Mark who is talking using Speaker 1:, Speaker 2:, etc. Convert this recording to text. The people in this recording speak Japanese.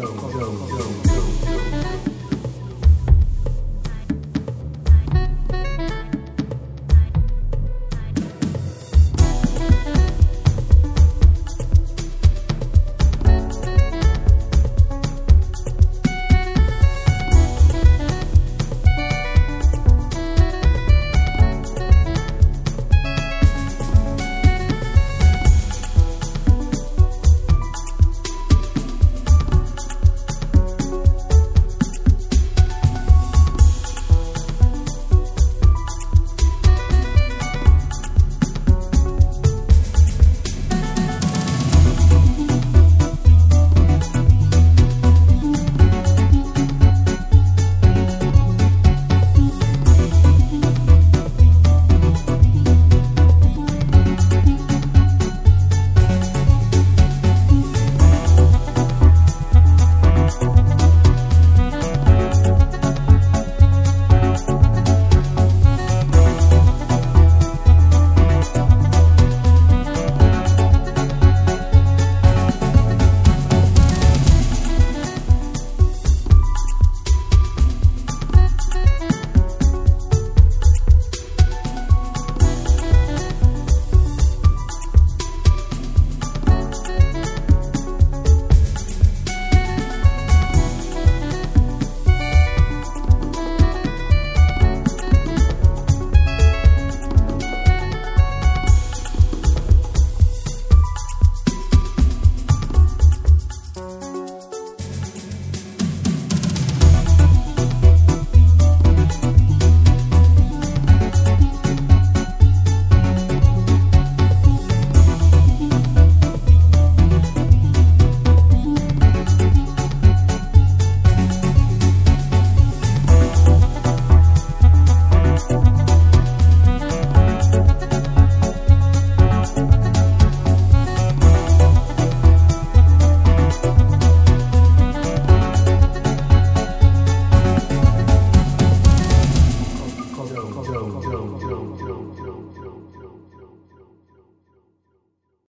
Speaker 1: go, go, go.